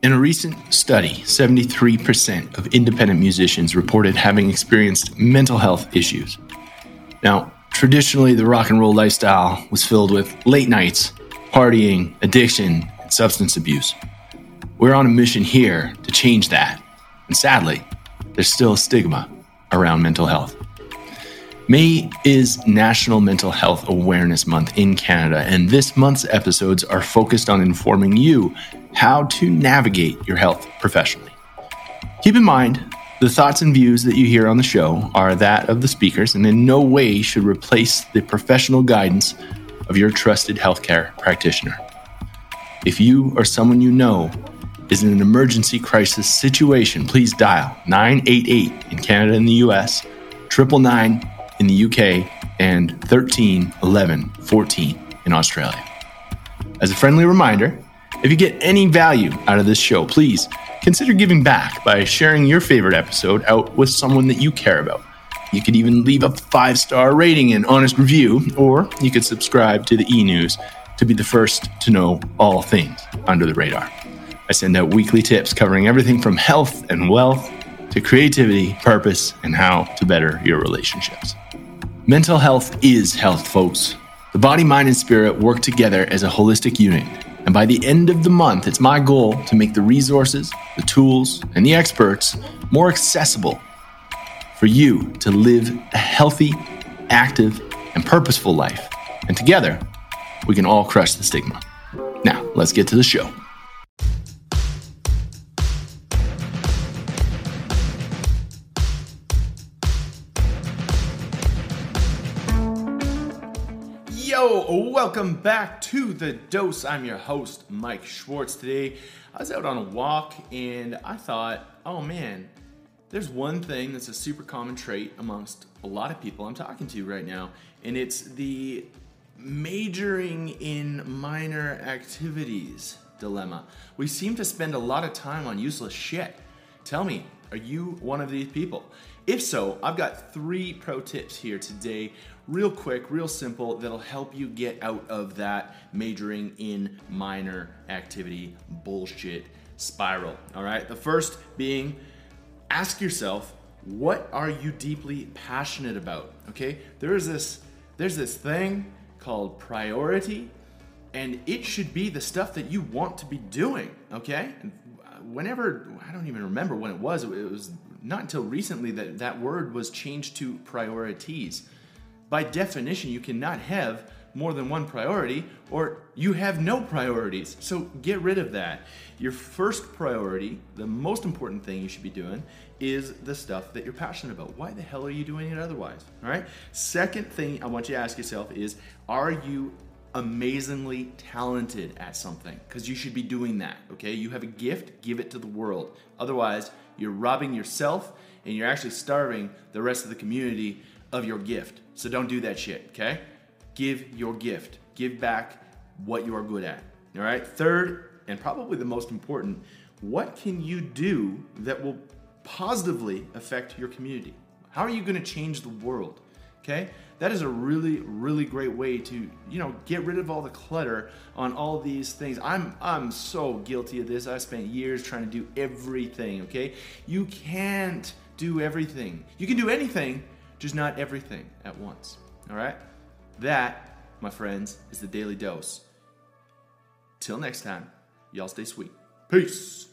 In a recent study, 73% of independent musicians reported having experienced mental health issues. Now, traditionally, the rock and roll lifestyle was filled with late nights, partying, addiction, and substance abuse. We're on a mission here to change that. And sadly, there's still a stigma around mental health. May is National Mental Health Awareness Month in Canada, and this month's episodes are focused on informing you how to navigate your health professionally. Keep in mind, the thoughts and views that you hear on the show are that of the speakers and in no way should replace the professional guidance of your trusted healthcare practitioner. If you or someone you know is in an emergency crisis situation, please dial 988 in Canada and the US, 999 in the UK, and 13 11 14 in Australia. As a friendly reminder, if you get any value out of this show, please consider giving back by sharing your favorite episode out with someone that you care about. You could even leave a five star rating and honest review, or you could subscribe to the e news to be the first to know all things under the radar. I send out weekly tips covering everything from health and wealth to creativity, purpose, and how to better your relationships. Mental health is health, folks. The body, mind, and spirit work together as a holistic unit and by the end of the month, it's my goal to make the resources, the tools, and the experts more accessible for you to live a healthy, active, and purposeful life. And together, we can all crush the stigma. Now, let's get to the show. Yo, welcome back to The Dose. I'm your host, Mike Schwartz. Today, I was out on a walk and I thought, oh man, there's one thing that's a super common trait amongst a lot of people I'm talking to right now, and it's the majoring in minor activities dilemma. We seem to spend a lot of time on useless shit. Tell me, are you one of these people? If so, I've got three pro tips here today real quick, real simple, that'll help you get out of that majoring in minor activity bullshit spiral. All right, the first being ask yourself, what are you deeply passionate about? Okay, there is this, there's this thing called priority, and it should be the stuff that you want to be doing. Okay, whenever I don't even remember when it was, it was not until recently that that word was changed to priorities by definition, you cannot have more than one priority or you have no priorities. So get rid of that. Your first priority, the most important thing you should be doing, is the stuff that you're passionate about. Why the hell are you doing it otherwise? All right. Second thing I want you to ask yourself is Are you amazingly talented at something? Because you should be doing that. Okay. You have a gift, give it to the world. Otherwise, you're robbing yourself and you're actually starving the rest of the community of your gift. So don't do that shit, okay? Give your gift. Give back what you are good at. All right? Third, and probably the most important, what can you do that will positively affect your community? How are you going to change the world? Okay? That is a really really great way to, you know, get rid of all the clutter on all these things. I'm I'm so guilty of this. I spent years trying to do everything, okay? You can't do everything. You can do anything, just not everything at once. All right? That, my friends, is the daily dose. Till next time, y'all stay sweet. Peace.